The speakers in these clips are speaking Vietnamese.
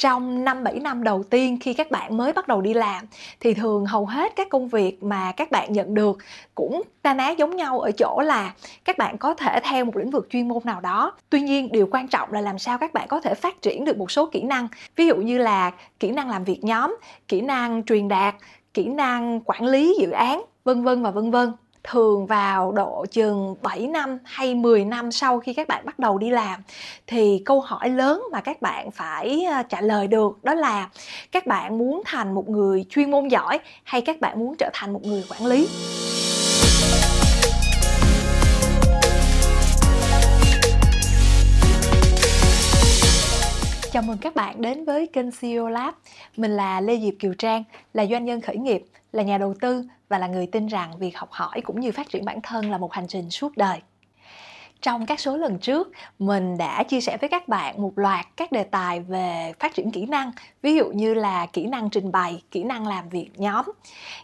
trong năm 7 năm đầu tiên khi các bạn mới bắt đầu đi làm thì thường hầu hết các công việc mà các bạn nhận được cũng ta ná giống nhau ở chỗ là các bạn có thể theo một lĩnh vực chuyên môn nào đó. Tuy nhiên điều quan trọng là làm sao các bạn có thể phát triển được một số kỹ năng, ví dụ như là kỹ năng làm việc nhóm, kỹ năng truyền đạt, kỹ năng quản lý dự án, vân vân và vân vân thường vào độ chừng 7 năm hay 10 năm sau khi các bạn bắt đầu đi làm. Thì câu hỏi lớn mà các bạn phải ờ, trả lời được đó là các bạn muốn thành một người chuyên môn giỏi hay các bạn muốn trở thành một người quản lý? Chào mừng các bạn đến với kênh CEO Lab. Mình là Lê Diệp Kiều Trang, là doanh nhân khởi nghiệp, là nhà đầu tư và là người tin rằng việc học hỏi cũng như phát triển bản thân là một hành trình suốt đời. Trong các số lần trước mình đã chia sẻ với các bạn một loạt các đề tài về phát triển kỹ năng ví dụ như là kỹ năng trình bày kỹ năng làm việc nhóm.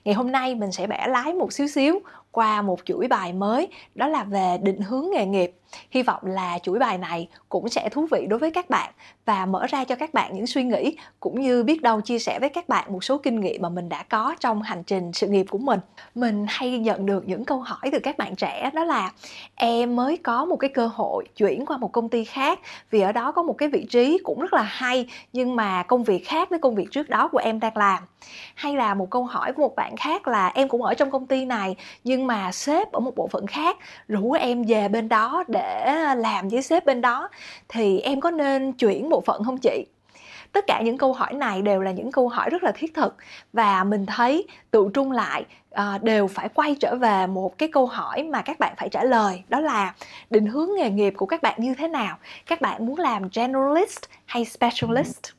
Ngày hôm nay mình sẽ bẻ lái một xíu xíu qua một chuỗi bài mới đó là về định hướng nghề nghiệp hy vọng là chuỗi bài này cũng sẽ thú vị đối với các bạn và mở ra cho các bạn những suy nghĩ cũng như biết đâu chia sẻ với các bạn một số kinh nghiệm mà mình đã có trong hành trình sự nghiệp của mình. Mình hay nhận được những câu hỏi từ các bạn trẻ, đó là em mới có một cái cơ hội chuyển qua một công ty khác vì ở đó có một cái vị trí cũng rất là hay, nhưng mà công việc khác với công việc trước đó của em đang làm. Hay là một câu hỏi của một bạn khác là em cũng ở trong công ty này, nhưng mà sếp ở một bộ phận khác, rủ em về bên đó để để à, làm với sếp bên đó thì em có nên chuyển bộ phận không chị? Tất cả những câu hỏi này đều là những câu hỏi rất là thiết thực và mình thấy tự trung lại à, đều phải quay trở về một cái câu hỏi mà các bạn phải trả lời đó là định hướng nghề nghiệp của các bạn như thế nào? Các bạn muốn làm generalist hay specialist?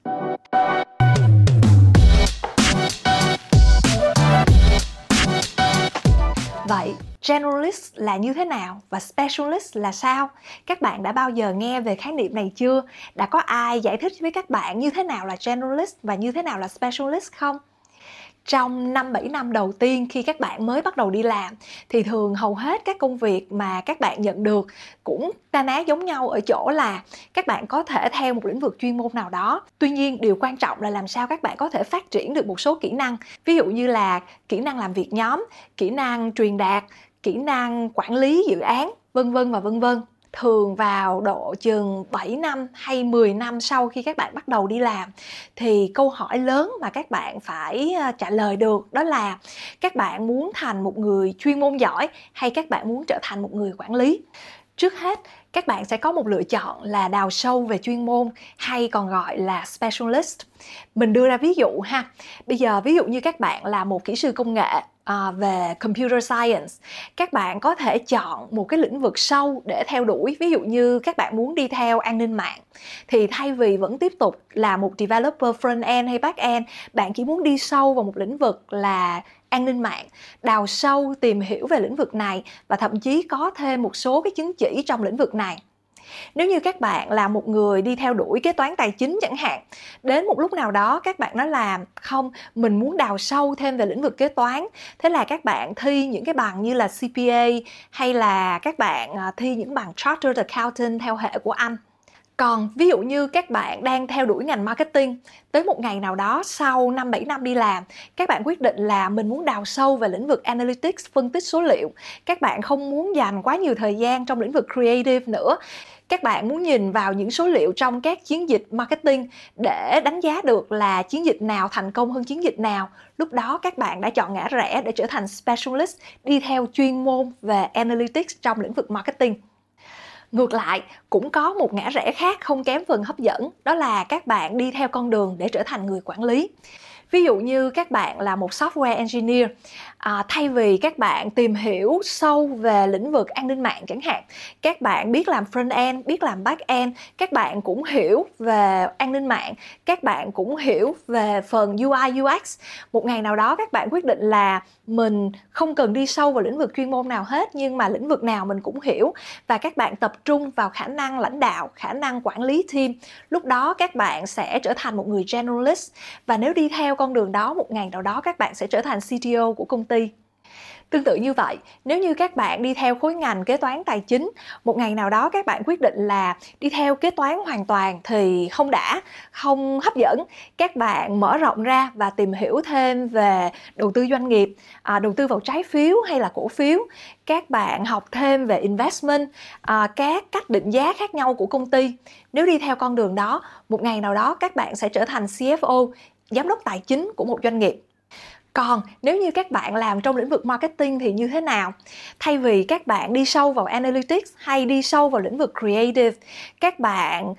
Vậy, generalist là như thế nào và specialist là sao? Các bạn đã bao giờ nghe về khái niệm này chưa? Đã có ai giải thích với các bạn như thế nào là generalist và như thế nào là specialist không? Trong năm 7 năm đầu tiên khi các bạn mới bắt đầu đi làm thì thường hầu hết các công việc mà các bạn nhận được cũng na ná giống nhau ở chỗ là các bạn có thể theo một lĩnh vực chuyên môn nào đó. Tuy nhiên điều quan trọng là làm sao các bạn có thể phát triển được một số kỹ năng, ví dụ như là kỹ năng làm việc nhóm, kỹ năng truyền đạt, kỹ năng quản lý dự án, vân vân và vân vân thường vào độ chừng 7 năm hay 10 năm sau khi các bạn bắt đầu đi làm. Thì câu hỏi lớn mà các bạn phải ờ, trả lời được đó là các bạn muốn thành một người chuyên môn giỏi hay các bạn muốn trở thành một người quản lý? Trước hết các bạn sẽ có một lựa chọn là đào sâu về chuyên môn hay còn gọi là specialist. Mình đưa ra ví dụ ha. Bây giờ ví dụ như các bạn là một kỹ sư công nghệ à, về computer science các bạn có thể chọn một cái lĩnh vực sâu để theo đuổi. Ví dụ như các bạn muốn đi theo an ninh mạng thì thay vì vẫn tiếp tục là một developer front end hay back end bạn chỉ muốn đi sâu vào một lĩnh vực là an ninh mạng, đào sâu, tìm hiểu về lĩnh vực này và thậm chí có thêm một số cái chứng chỉ trong lĩnh vực này. Nếu như các bạn là một người đi theo đuổi kế toán tài chính chẳng hạn, đến một lúc nào đó các bạn nói là không, mình muốn đào sâu thêm về lĩnh vực kế toán, thế là các bạn thi những cái bằng như là cpa hay là các bạn à, thi những bằng chartered accountant theo hệ của anh còn ví dụ như các bạn đang theo đuổi ngành marketing, tới một ngày nào đó sau 5 7 năm đi làm, các bạn quyết định là mình muốn đào sâu về lĩnh vực analytics, phân tích số liệu. Các bạn không muốn dành quá nhiều thời gian trong lĩnh vực creative nữa. Các bạn muốn nhìn vào những số liệu trong các chiến dịch marketing để đánh giá được là chiến dịch nào thành công hơn chiến dịch nào. Lúc đó các bạn đã chọn ngã rẽ để trở thành specialist đi theo chuyên môn về analytics trong lĩnh vực marketing ngược lại, cũng có một ngã rẽ khác không kém phần hấp dẫn, đó là các bạn đi theo con đường để trở thành người quản lý ví dụ như các bạn là một software engineer à, thay vì các bạn tìm hiểu sâu về lĩnh vực an ninh mạng chẳng hạn các bạn biết làm front end biết làm back end các bạn cũng hiểu về an ninh mạng các bạn cũng hiểu về phần UI UX một ngày nào đó các bạn quyết định là mình không cần đi sâu vào lĩnh vực chuyên môn nào hết nhưng mà lĩnh vực nào mình cũng hiểu và các bạn tập trung vào khả năng lãnh đạo khả năng quản lý team. Lúc đó các bạn sẽ trở thành một người generalist và nếu đi theo con đường đó một ngày nào đó các bạn sẽ trở thành CTO của công ty Tương tự như vậy, nếu như các bạn đi theo khối ngành kế toán tài chính, một ngày nào đó các bạn quyết định là đi theo kế toán hoàn toàn thì không đã, không hấp dẫn. Các bạn mở rộng ra và tìm hiểu thêm về đầu tư doanh nghiệp, à, đầu tư vào trái phiếu hay là cổ phiếu. Các bạn học thêm về investment, à, các cách định giá khác nhau của công ty. Nếu đi theo con đường đó, một ngày nào đó các bạn sẽ trở thành CFO, giám đốc tài chính của một doanh nghiệp. Còn nếu như các bạn làm trong lĩnh vực marketing thì như thế nào? Thay vì các bạn đi sâu vào analytics hay đi sâu vào lĩnh vực creative, các bạn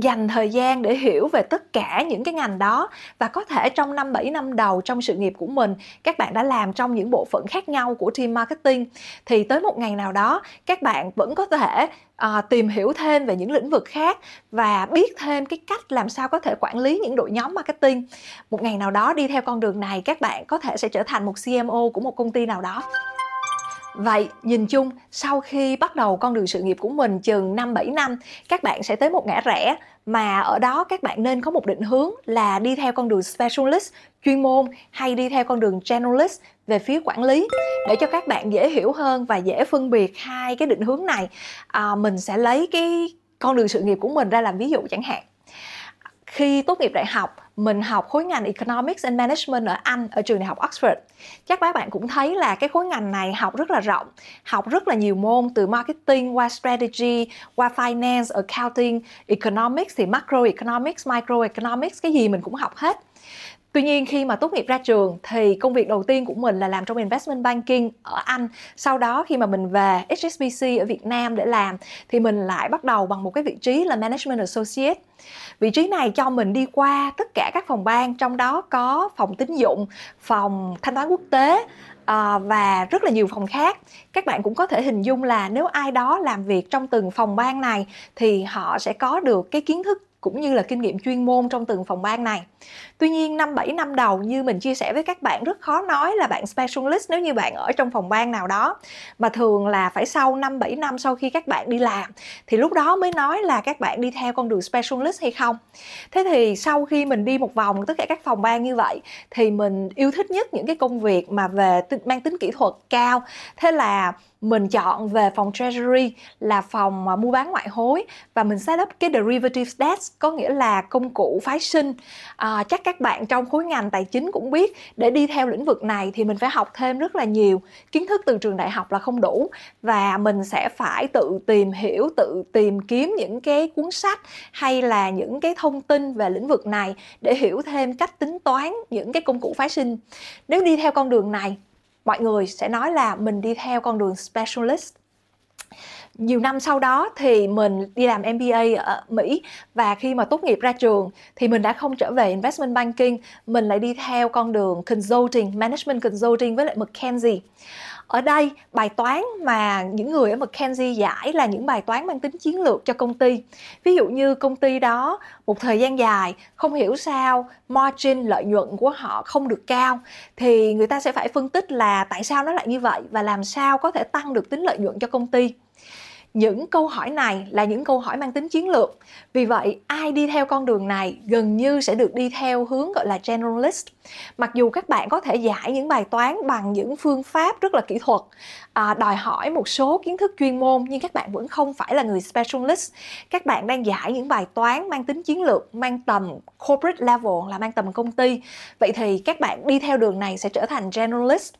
dành thời gian để hiểu về tất cả những cái ngành đó. Và có thể trong năm 7 năm đầu trong sự nghiệp của mình các bạn đã làm trong những bộ phận khác nhau của team marketing. Thì tới một ngày nào đó các bạn vẫn có thể à, tìm hiểu thêm về những lĩnh vực khác và biết thêm cái cách làm sao có thể quản lý những đội nhóm marketing. Một ngày nào đó đi theo con đường này các bạn có thể sẽ trở thành một CMO của một công ty nào đó. Vậy, nhìn chung, sau khi bắt đầu con đường sự nghiệp của mình chừng 5-7 năm, các bạn sẽ tới một ngã rẽ mà ở đó các bạn nên có một định hướng là đi theo con đường specialist, chuyên môn hay đi theo con đường generalist về phía quản lý để cho các bạn dễ hiểu hơn và dễ phân biệt hai cái định hướng này. À, mình sẽ lấy cái con đường sự nghiệp của mình ra làm ví dụ chẳng hạn khi tốt nghiệp đại học, mình học khối ngành Economics and Management ở Anh, ở trường đại học Oxford chắc các bạn cũng thấy là cái khối ngành này học rất là rộng, học rất là nhiều môn từ marketing qua strategy, qua finance, accounting, economics thì macroeconomics, microeconomics, cái gì mình cũng học hết Tuy nhiên khi mà tốt nghiệp ra trường thì công việc đầu tiên của mình là làm trong investment banking ở Anh. Sau đó khi mà mình về HSBC ở Việt Nam để làm thì mình lại bắt đầu bằng một cái vị trí là management associate. Vị trí này cho mình đi qua tất cả các phòng ban trong đó có phòng tín dụng, phòng thanh toán quốc tế, À, và rất là nhiều phòng khác. Các bạn cũng có thể hình dung là nếu ai đó làm việc trong từng phòng ban này thì họ sẽ có được cái kiến thức cũng như là kinh nghiệm chuyên môn trong từng phòng ban này. Tuy nhiên, năm 7 năm đầu, như mình chia sẻ với các bạn, rất khó nói là bạn specialist nếu như bạn ở trong phòng ban nào đó mà thường là phải sau 5 7 năm sau khi các bạn đi làm, thì lúc đó mới nói là các bạn đi theo con đường specialist hay không. Thế thì sau khi mình đi một vòng tất cả các phòng ban như vậy, thì mình yêu thích nhất những cái công việc mà về mang tính kỹ thuật cao. Thế là mình chọn về phòng treasury là phòng à, mua bán ngoại hối và mình set up cái derivatives desk có nghĩa là công cụ phái sinh. À, chắc các bạn trong khối ngành tài chính cũng biết để đi theo lĩnh vực này thì mình phải học thêm rất là nhiều. Kiến thức từ trường đại học là không đủ và mình sẽ phải tự tìm hiểu tự tìm kiếm những cái cuốn sách hay là những cái thông tin về lĩnh vực này để hiểu thêm cách tính toán những cái công cụ phái sinh. Nếu đi theo con đường này mọi người sẽ nói là mình đi theo con đường specialist. Nhiều năm sau đó thì mình đi làm MBA ở Mỹ và khi mà tốt nghiệp ra trường thì mình đã không trở về investment banking, mình lại đi theo con đường consulting, management consulting với lại McKinsey ở đây, bài toán mà những người ở McKinsey giải là những bài toán mang tính chiến lược cho công ty. Ví dụ như công ty đó, một thời gian dài, không hiểu sao margin lợi nhuận của họ không được cao, thì người ta sẽ phải phân tích là tại sao nó lại như vậy và làm sao có thể tăng được tính lợi nhuận cho công ty những câu hỏi này là những câu hỏi mang tính chiến lược. Vì vậy ai đi theo con đường này gần như sẽ được đi theo hướng gọi là generalist. Mặc dù các bạn có thể giải những bài toán bằng những phương pháp rất là kỹ thuật à, đòi hỏi một số kiến thức chuyên môn nhưng các bạn vẫn không phải là người specialist. Các bạn đang giải những bài toán mang tính chiến lược mang tầm corporate level là mang tầm công ty. Vậy thì các bạn đi theo đường này sẽ trở thành generalist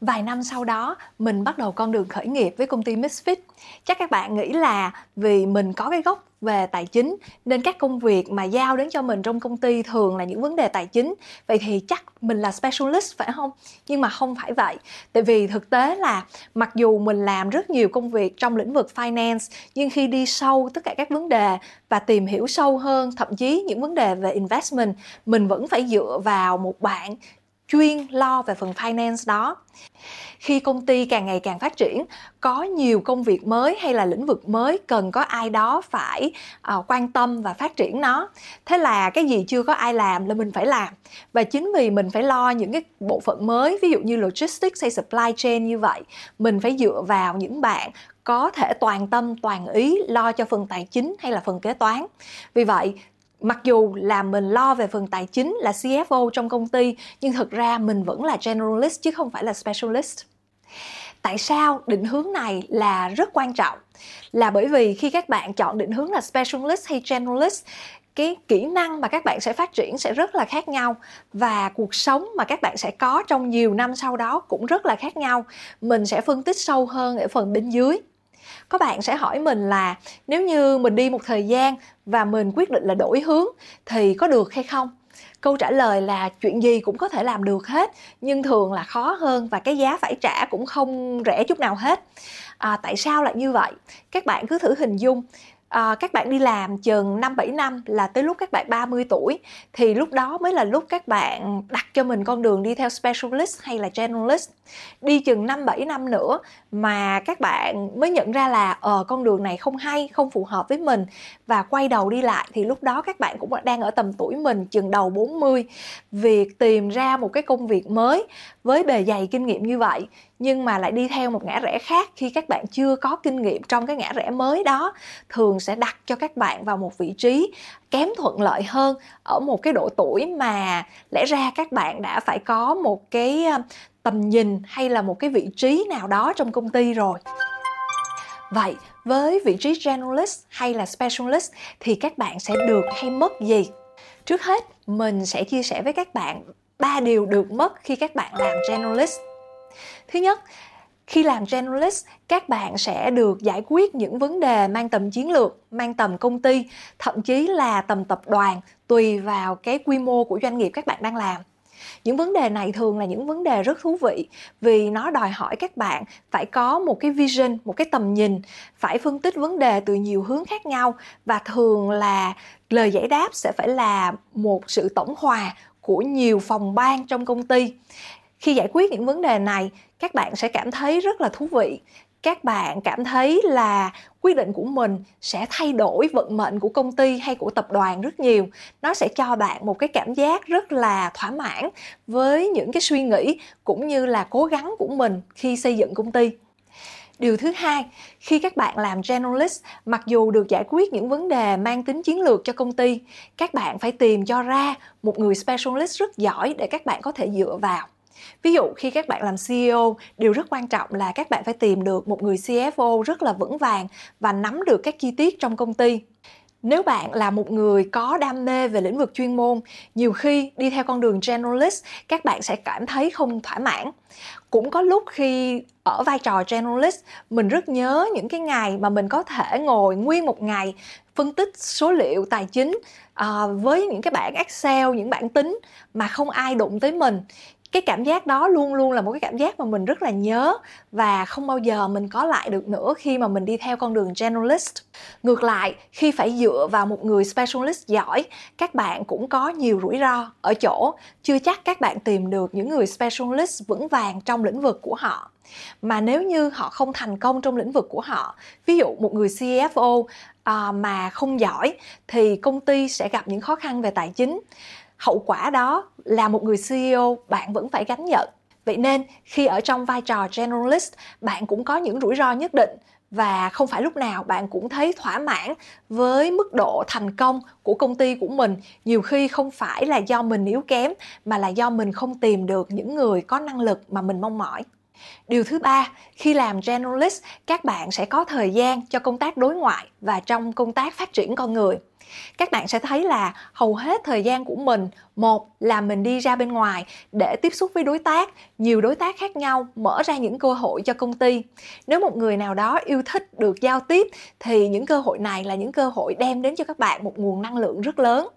vài năm sau đó, mình bắt đầu con đường khởi nghiệp với công ty Misfit. Chắc các bạn nghĩ là vì mình có cái gốc về tài chính, nên các công việc mà giao đến cho mình trong công ty thường là những vấn đề tài chính. Vậy thì chắc mình là specialist phải không? Nhưng mà không phải vậy. Tại vì thực tế là mặc dù mình làm rất nhiều công việc trong lĩnh vực finance, nhưng khi đi sâu tất cả các vấn đề và tìm hiểu sâu hơn, thậm chí những vấn đề về investment, mình vẫn phải dựa vào một bạn chuyên lo về phần finance đó khi công ty càng ngày càng phát triển có nhiều công việc mới hay là lĩnh vực mới cần có ai đó phải uh, quan tâm và phát triển nó. Thế là cái gì chưa có ai làm là mình phải làm. Và chính vì mình phải lo những cái bộ phận mới ví dụ như logistics hay supply chain như vậy mình phải dựa vào những bạn có thể toàn tâm toàn ý lo cho phần tài chính hay là phần kế toán. Vì vậy mặc dù là mình lo về phần tài chính, là CFO trong công ty, nhưng thực ra mình vẫn là generalist chứ không phải là specialist. Tại sao định hướng này là rất quan trọng? Là bởi vì khi các bạn chọn định hướng là specialist hay generalist, cái kỹ năng mà các bạn sẽ phát triển sẽ rất là khác nhau và cuộc sống mà các bạn sẽ có trong nhiều năm sau đó cũng rất là khác nhau. Mình sẽ phân tích sâu hơn ở phần bên dưới có bạn sẽ hỏi mình là nếu như mình đi một thời gian và mình quyết định là đổi hướng thì có được hay không? Câu trả lời là chuyện gì cũng có thể làm được hết nhưng thường là khó hơn và cái giá phải trả cũng không rẻ chút nào hết. À, tại sao lại như vậy? Các bạn cứ thử hình dung à, các bạn đi làm chừng 5 7 năm là tới lúc các bạn 30 tuổi thì lúc đó mới là lúc các bạn đặt cho mình con đường đi theo specialist hay là generalist. Đi chừng 5 7 năm nữa mà các bạn mới nhận ra là ờ con đường này không hay, không phù hợp với mình và quay đầu đi lại thì lúc đó các bạn cũng đang ở tầm tuổi mình chừng đầu 40. Việc tìm ra một cái công việc mới với bề dày kinh nghiệm như vậy, nhưng mà lại đi theo một ngã rẽ khác khi các bạn chưa có kinh nghiệm trong cái ngã rẽ mới đó, thường sẽ đặt cho các bạn vào một vị trí kém thuận lợi hơn ở một cái độ tuổi mà lẽ ra các bạn đã phải có một cái ờ, tầm nhìn hay là một cái vị trí nào đó trong công ty rồi. Vậy với vị trí generalist hay là specialist thì các bạn sẽ được hay mất gì? Trước hết, mình sẽ chia sẻ với các bạn ba điều được mất khi các bạn làm generalist. Thứ nhất, khi làm generalist, các bạn sẽ được giải quyết những vấn đề mang tầm chiến lược, mang tầm công ty, thậm chí là tầm tập đoàn, tùy vào cái quy mô của doanh nghiệp các bạn đang làm. Những vấn đề này thường là những vấn đề rất thú vị vì nó đòi hỏi các bạn phải có một cái vision, một cái tầm nhìn, phải phân tích vấn đề từ nhiều hướng khác nhau và thường là lời giải đáp sẽ phải là một sự tổng hòa của nhiều phòng ban trong công ty. Khi giải quyết những vấn đề này, các bạn sẽ cảm thấy rất là thú vị. Các bạn cảm thấy là quyết định của mình sẽ thay đổi vận mệnh của công ty hay của tập đoàn rất nhiều. Nó sẽ cho bạn một cái cảm giác rất là thỏa mãn với những cái suy nghĩ cũng như là cố gắng của mình khi xây dựng công ty điều thứ hai, khi các bạn làm generalist mặc dù được giải quyết những vấn đề mang tính chiến lược cho công ty, các bạn phải tìm cho ra một người specialist rất giỏi để các bạn có thể dựa vào. Ví dụ, khi các bạn làm ceo điều rất quan trọng là các bạn phải tìm được một người cfo rất là vững vàng và nắm được các chi tiết trong công ty nếu bạn là một người có đam mê về lĩnh vực chuyên môn nhiều khi đi theo con đường generalist các bạn sẽ cảm thấy không thỏa mãn. Cũng có lúc khi ở vai trò generalist mình rất nhớ những cái ngày mà mình có thể ngồi nguyên một ngày phân tích số liệu tài chính uh, với những cái bảng excel những bảng tính mà không ai đụng tới mình cái cảm giác đó luôn luôn là một cái cảm giác mà mình rất là nhớ và không bao giờ mình có lại được nữa khi mà mình đi theo con đường generalist. Ngược lại khi phải dựa vào một người specialist giỏi các bạn cũng có nhiều rủi ro ở chỗ chưa chắc các bạn tìm được những người specialist vững vàng trong lĩnh vực của họ. Mà nếu như họ không thành công trong lĩnh vực của họ ví dụ một người cfo à, ờ, mà không giỏi thì công ty sẽ gặp những khó khăn về tài chính hậu quả đó là một người CEO bạn vẫn phải gánh nhận. Vậy nên khi ở trong vai trò generalist, bạn cũng có những rủi ro nhất định. Và không phải lúc nào bạn cũng thấy thỏa mãn với mức độ thành công của công ty của mình. Nhiều khi không phải là do mình yếu kém mà là do mình không tìm được những người có năng lực mà mình mong mỏi. Điều thứ ba khi làm generalist các bạn sẽ có thời gian cho công tác đối ngoại và trong công tác phát triển con người các bạn sẽ thấy là hầu hết thời gian của mình, một là mình đi ra bên ngoài để tiếp xúc với đối tác, nhiều đối tác khác nhau mở ra những cơ hội cho công ty. Nếu một người nào đó yêu thích được giao tiếp thì những cơ hội này là những cơ hội đem đến cho các bạn một nguồn năng lượng rất lớn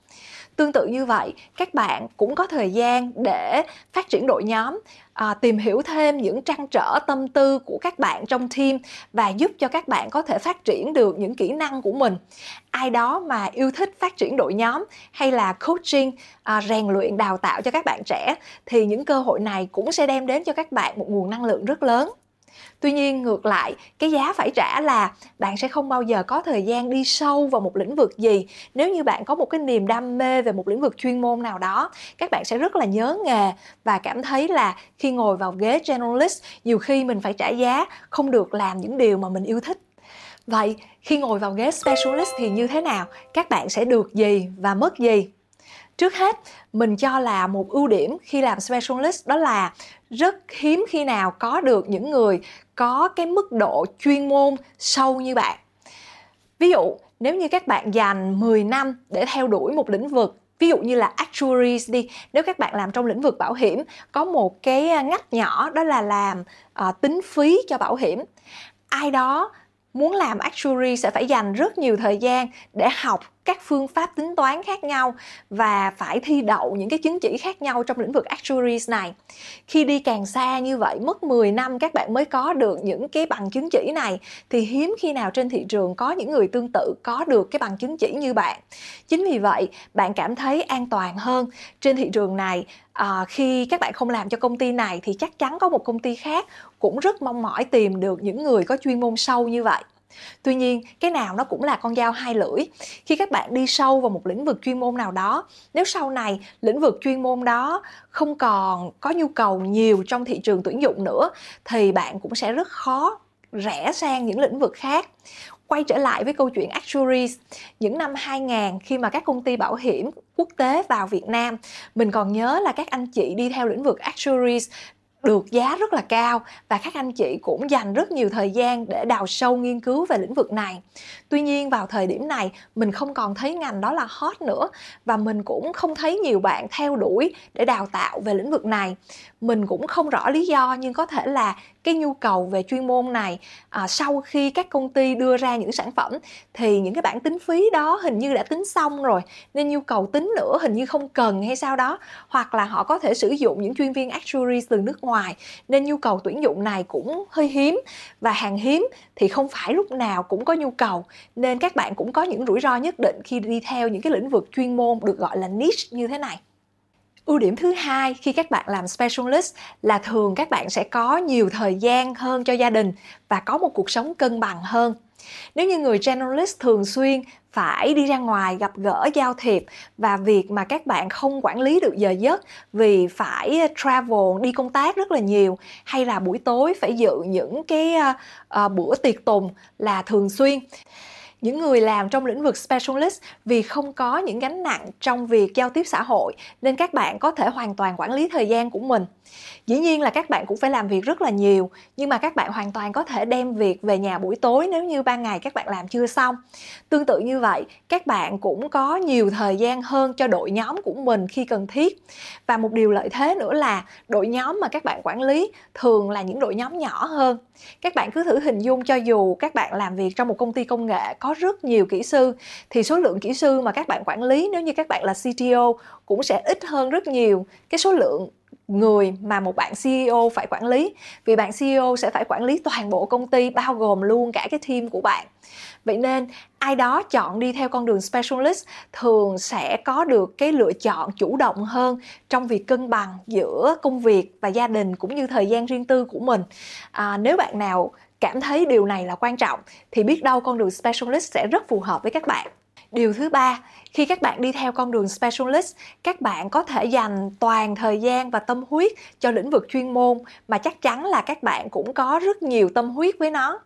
tương tự như vậy các bạn cũng có thời gian để phát triển đội nhóm à, tìm hiểu thêm những trăn trở tâm tư của các bạn trong team và giúp cho các bạn có thể phát triển được những kỹ năng của mình. Ai đó mà yêu thích phát triển đội nhóm hay là coaching à, rèn luyện đào tạo cho các bạn trẻ thì những cơ hội này cũng sẽ đem đến cho các bạn một nguồn năng lượng rất lớn tuy nhiên, ngược lại, cái giá phải trả là bạn sẽ không bao giờ có thời gian đi sâu vào một lĩnh vực gì. Nếu như bạn có một cái niềm đam mê về một lĩnh vực chuyên môn nào đó, các bạn sẽ rất là nhớ nghề và cảm thấy là khi ngồi vào ghế generalist nhiều khi mình phải trả giá không được làm những điều mà mình yêu thích. Vậy, khi ngồi vào ghế specialist thì như thế nào? Các bạn sẽ được gì và mất gì? Trước hết mình cho là một ưu điểm khi làm specialist đó là rất hiếm khi nào có được những người có cái mức độ chuyên môn sâu như bạn. Ví dụ nếu như các bạn dành 10 năm để theo đuổi một lĩnh vực ví dụ như là actuaries đi nếu các bạn làm trong lĩnh vực bảo hiểm có một cái à, ngách nhỏ đó là làm uh, tính phí cho bảo hiểm. Ai đó muốn làm actuary sẽ phải dành rất nhiều thời gian để học các phương pháp tính toán khác nhau và phải thi đậu những cái chứng chỉ khác nhau trong lĩnh vực actuaries này. Khi đi càng xa như vậy, mất 10 năm các bạn mới có được những cái bằng chứng chỉ này thì hiếm khi nào trên thị trường có những người tương tự có được cái bằng chứng chỉ như bạn. Chính vì vậy, bạn cảm thấy an toàn hơn trên thị trường này à, khi các bạn không làm cho công ty này thì chắc chắn có một công ty khác cũng rất mong mỏi tìm được những người có chuyên môn sâu như vậy tuy nhiên, cái nào nó cũng là con dao hai lưỡi. Khi các bạn đi sâu vào một lĩnh vực chuyên môn nào đó, nếu sau này lĩnh vực chuyên môn đó không còn có nhu cầu nhiều trong thị trường tuyển dụng nữa, thì bạn cũng sẽ rất khó rẽ sang những lĩnh vực khác. Quay trở lại với câu chuyện actuaries, những năm 2000 khi mà các công ty bảo hiểm quốc tế vào Việt Nam, mình còn nhớ là các anh chị đi theo lĩnh vực actuaries được giá rất là cao và các anh chị cũng dành rất nhiều thời gian để đào sâu nghiên cứu về lĩnh vực này. Tuy nhiên vào thời điểm này mình không còn thấy ngành đó là hot nữa và mình cũng không thấy nhiều bạn theo đuổi để đào tạo về lĩnh vực này. Mình cũng không rõ lý do nhưng có thể là cái nhu cầu về chuyên môn này à, sau khi các công ty đưa ra những sản phẩm thì những cái bản tính phí đó hình như đã tính xong rồi nên nhu cầu tính nữa hình như không cần hay sao đó hoặc là họ có thể sử dụng những chuyên viên actuary từ nước ngoài nên nhu cầu tuyển dụng này cũng hơi hiếm. Và hàng hiếm thì không phải lúc nào cũng có nhu cầu, nên các bạn cũng có những rủi ro nhất định khi đi theo những cái lĩnh vực chuyên môn được gọi là niche như thế này. Ưu điểm thứ hai khi các bạn làm specialist là thường các bạn sẽ có nhiều thời gian hơn cho gia đình và có một cuộc sống cân bằng hơn. Nếu như người generalist thường xuyên phải đi ra ngoài gặp gỡ giao thiệp và việc mà các bạn không quản lý được giờ giấc vì phải ờ, travel đi công tác rất là nhiều hay là buổi tối phải dự những cái uh, bữa tiệc tùng là thường xuyên những người làm trong lĩnh vực specialist vì không có những gánh nặng trong việc giao tiếp xã hội nên các bạn có thể hoàn toàn quản lý thời gian của mình. Dĩ nhiên là các bạn cũng phải làm việc rất là nhiều, nhưng mà các bạn hoàn toàn có thể đem việc về nhà buổi tối nếu như ban ngày các bạn làm chưa xong. Tương tự như vậy, các bạn cũng có nhiều thời gian hơn cho đội nhóm của mình khi cần thiết. Và một điều lợi thế nữa là đội nhóm mà các bạn quản lý thường là những đội nhóm nhỏ hơn. Các bạn cứ thử hình dung cho dù các bạn làm việc trong một công ty công nghệ có rất nhiều kỹ sư. Thì số lượng kỹ sư mà các bạn quản lý nếu như các bạn là CTO cũng sẽ ít hơn rất nhiều. Cái số lượng người mà một bạn CEO phải quản lý vì bạn CEO sẽ phải quản lý toàn bộ công ty bao gồm luôn cả cái team của bạn. Vậy nên ai đó chọn đi theo con đường specialist thường sẽ có được cái lựa chọn chủ động hơn trong việc cân bằng giữa công việc và gia đình cũng như thời gian riêng tư của mình. À, nếu bạn nào cảm thấy điều này là quan trọng, thì biết đâu con đường specialist sẽ rất phù hợp với các bạn. Điều thứ ba, khi các bạn đi theo con đường specialist, các bạn có thể dành toàn thời gian và tâm huyết cho lĩnh vực chuyên môn mà chắc chắn là các bạn cũng có rất nhiều tâm huyết với nó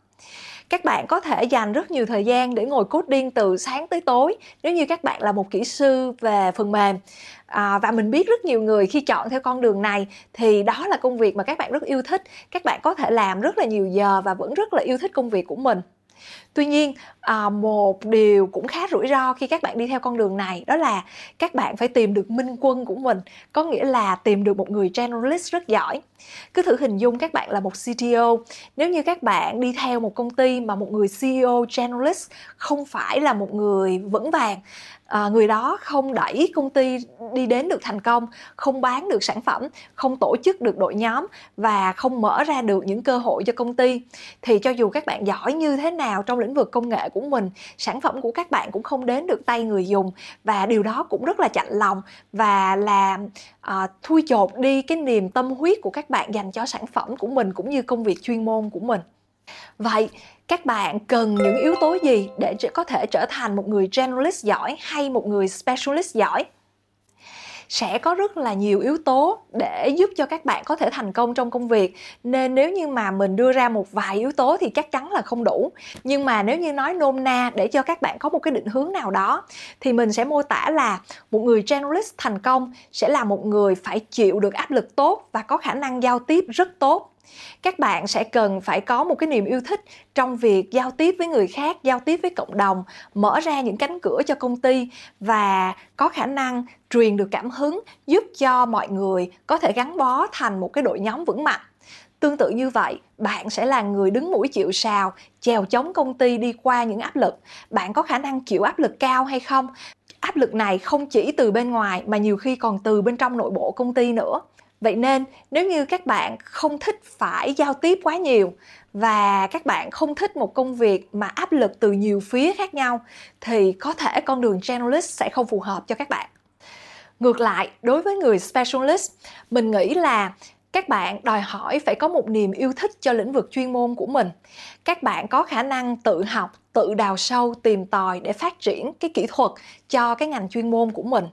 các bạn có thể dành rất nhiều thời gian để ngồi coding từ sáng tới tối nếu như các bạn là một kỹ sư về phần mềm. À, và mình biết rất nhiều người khi chọn theo con đường này thì đó là công việc mà các bạn rất yêu thích. Các bạn có thể làm rất là nhiều giờ và vẫn rất là yêu thích công việc của mình tuy nhiên à, một điều cũng khá rủi ro khi các bạn đi theo con đường này đó là các bạn phải tìm được minh quân của mình. Có nghĩa là tìm được một người generalist rất giỏi. Cứ thử hình dung các bạn là một CTO nếu như các bạn đi theo một công ty mà một người CEO generalist không phải là một người vững vàng à, người đó không đẩy công ty đi đến được thành công không bán được sản phẩm không tổ chức được đội nhóm và không mở ra được những cơ hội cho công ty. Thì cho dù các bạn giỏi như thế nào trong lĩnh vực công nghệ của mình sản phẩm của các bạn cũng không đến được tay người dùng và điều đó cũng rất là chạnh lòng và làm à, thui chột đi cái niềm tâm huyết của các bạn dành cho sản phẩm của mình cũng như công việc chuyên môn của mình vậy, các bạn cần những yếu tố gì để có thể trở thành một người generalist giỏi hay một người specialist giỏi? Sẽ có rất là nhiều yếu tố để giúp cho các bạn có thể thành công trong công việc. Nên nếu như mà mình đưa ra một vài yếu tố thì chắc chắn là không đủ. Nhưng mà nếu như nói nôm na để cho các bạn có một cái định hướng nào đó, thì mình sẽ mô tả là một người generalist thành công sẽ là một người phải chịu được áp lực tốt và có khả năng giao tiếp rất tốt các bạn sẽ cần phải có một cái niềm yêu thích trong việc giao tiếp với người khác, giao tiếp với cộng đồng, mở ra những cánh cửa cho công ty và có khả năng truyền được cảm hứng, giúp cho mọi người có thể gắn bó thành một cái đội nhóm vững mạnh. Tương tự như vậy, bạn sẽ là người đứng mũi chịu sào, chèo chống công ty đi qua những áp lực. Bạn có khả năng chịu áp lực cao hay không? Áp lực này không chỉ từ bên ngoài mà nhiều khi còn từ bên trong nội bộ công ty nữa vậy nên, nếu như các bạn không thích phải giao tiếp quá nhiều và các bạn không thích một công việc mà áp lực từ nhiều phía khác nhau, thì có thể con đường generalist sẽ không phù hợp cho các bạn. Ngược lại, đối với người specialist, mình nghĩ là các bạn đòi hỏi phải có một niềm yêu thích cho lĩnh vực chuyên môn của mình. Các bạn có khả năng tự học, tự đào sâu, tìm tòi để phát triển cái kỹ thuật cho cái ngành chuyên môn của mình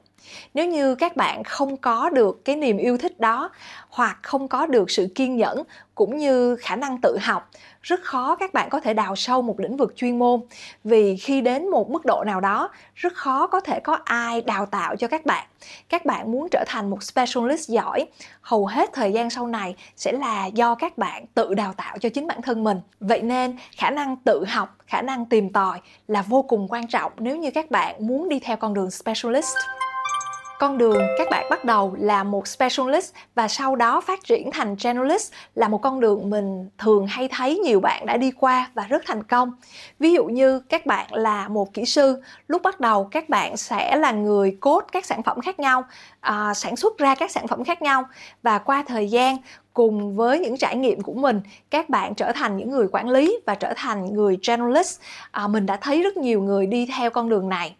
nếu như các bạn không có được cái niềm yêu thích đó, hoặc không có được sự kiên nhẫn, cũng như khả năng tự học, rất khó các bạn có thể đào sâu một lĩnh vực chuyên môn. Vì khi đến một mức độ nào đó, rất khó có thể có ai đào tạo cho các bạn. Các bạn muốn trở thành một specialist giỏi, hầu hết thời gian sau này sẽ là do các bạn tự đào tạo cho chính bản thân mình. Vậy nên, khả năng tự học, khả năng tìm tòi là vô cùng quan trọng nếu như các bạn muốn đi theo con đường specialist con đường các bạn bắt đầu là một specialist và sau đó phát triển thành generalist là một con đường mình thường hay thấy nhiều bạn đã đi qua và rất thành công. Ví dụ như các bạn là một kỹ sư lúc bắt đầu các bạn sẽ là người cốt các sản phẩm khác nhau à, sản xuất ra các sản phẩm khác nhau và qua thời gian cùng với những trải nghiệm của mình các bạn trở thành những người quản lý và trở thành người generalist. À, mình đã thấy rất nhiều người đi theo con đường này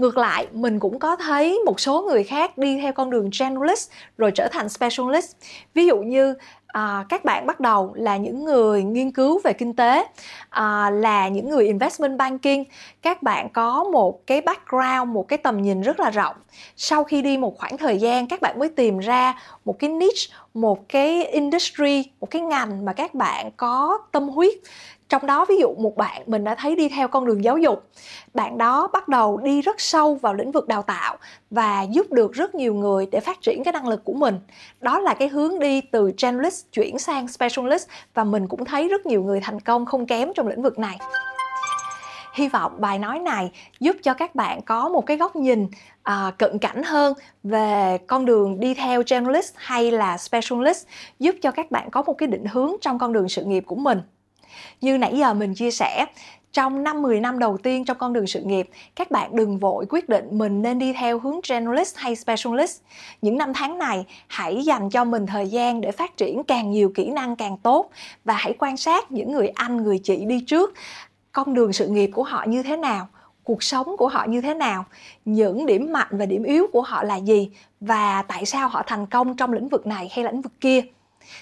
ngược lại mình cũng có thấy một số người khác đi theo con đường generalist rồi trở thành specialist. Ví dụ như à, các bạn bắt đầu là những người nghiên cứu về kinh tế à, là những người investment banking. Các bạn có một cái background một cái tầm nhìn rất là rộng. Sau khi đi một khoảng thời gian các bạn mới tìm ra một cái niche một cái industry một cái ngành mà các bạn có tâm huyết trong đó ví dụ một bạn mình đã thấy đi theo con đường giáo dục bạn đó bắt đầu đi rất sâu vào lĩnh vực đào tạo và giúp được rất nhiều người để phát triển cái năng lực của mình. Đó là cái hướng đi từ generalist chuyển sang specialist và mình cũng thấy rất nhiều người thành công không kém trong lĩnh vực này. Hy vọng bài nói này giúp cho các bạn có một cái góc nhìn à, cận cảnh hơn về con đường đi theo generalist hay là specialist giúp cho các bạn có một cái định hướng trong con đường sự nghiệp của mình như nãy giờ mình chia sẻ, trong 5-10 năm đầu tiên trong con đường sự nghiệp, các bạn đừng vội quyết định mình nên đi theo hướng generalist hay specialist. Những năm tháng này, hãy dành cho mình thời gian để phát triển càng nhiều kỹ năng càng tốt và hãy quan sát những người anh, người chị đi trước, con đường sự nghiệp của họ như thế nào, cuộc sống của họ như thế nào, những điểm mạnh và điểm yếu của họ là gì và tại sao họ thành công trong lĩnh vực này hay lĩnh vực kia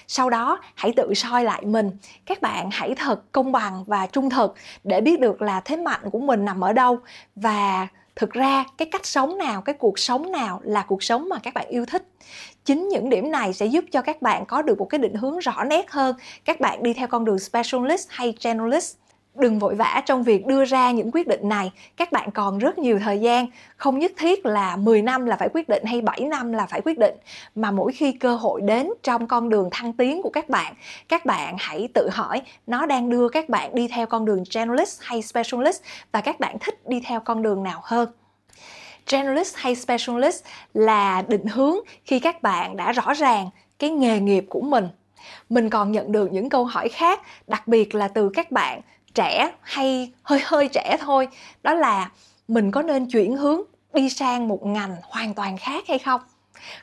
sau đó, hãy tự soi lại mình. Các bạn hãy thật công bằng và trung thực để biết được là thế mạnh của mình nằm ở đâu. Và thực ra, cái cách sống nào, cái cuộc sống nào là cuộc sống mà các bạn yêu thích. Chính những điểm này sẽ giúp cho các bạn có được một cái định hướng rõ nét hơn. Các bạn đi theo con đường specialist hay generalist đừng vội vã trong việc đưa ra những quyết định này. Các bạn còn rất nhiều thời gian. Không nhất thiết là 10 năm là phải quyết định hay 7 năm là phải quyết định. Mà mỗi khi cơ hội đến trong con đường thăng tiến của các bạn các bạn hãy tự hỏi, nó đang đưa các bạn đi theo con đường generalist hay specialist? Và các bạn thích đi theo con đường nào hơn? Generalist hay specialist là định hướng khi các bạn đã rõ ràng cái nghề nghiệp của mình. Mình còn nhận được những câu hỏi khác, đặc biệt là từ các bạn trẻ hay hơi hơi trẻ thôi đó là mình có nên chuyển hướng đi sang một ngành hoàn toàn khác hay không?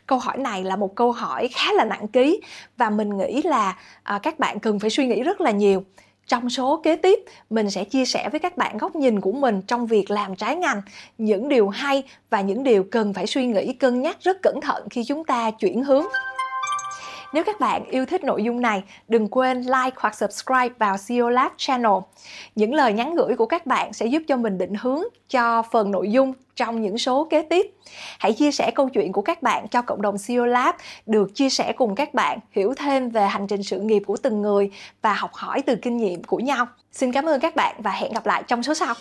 Câu hỏi này là một câu hỏi khá là nặng ký và mình nghĩ là à, các bạn cần phải suy nghĩ rất là nhiều. Trong số kế tiếp mình sẽ chia sẻ với các bạn góc nhìn của mình trong việc làm trái ngành những điều hay và những điều cần phải suy nghĩ cân nhắc rất cẩn thận khi chúng ta chuyển hướng. Nếu các bạn yêu thích nội dung này, đừng quên like hoặc subscribe vào CEO Lab channel. Những lời nhắn gửi của các bạn sẽ giúp cho mình định hướng cho phần nội dung trong những số kế tiếp. Hãy chia sẻ câu chuyện của các bạn cho cộng đồng CEO Lab được chia sẻ cùng các bạn hiểu thêm về hành trình sự nghiệp của từng người và học hỏi từ kinh nghiệm của nhau. Xin cảm ơn các bạn và hẹn gặp lại trong số sau.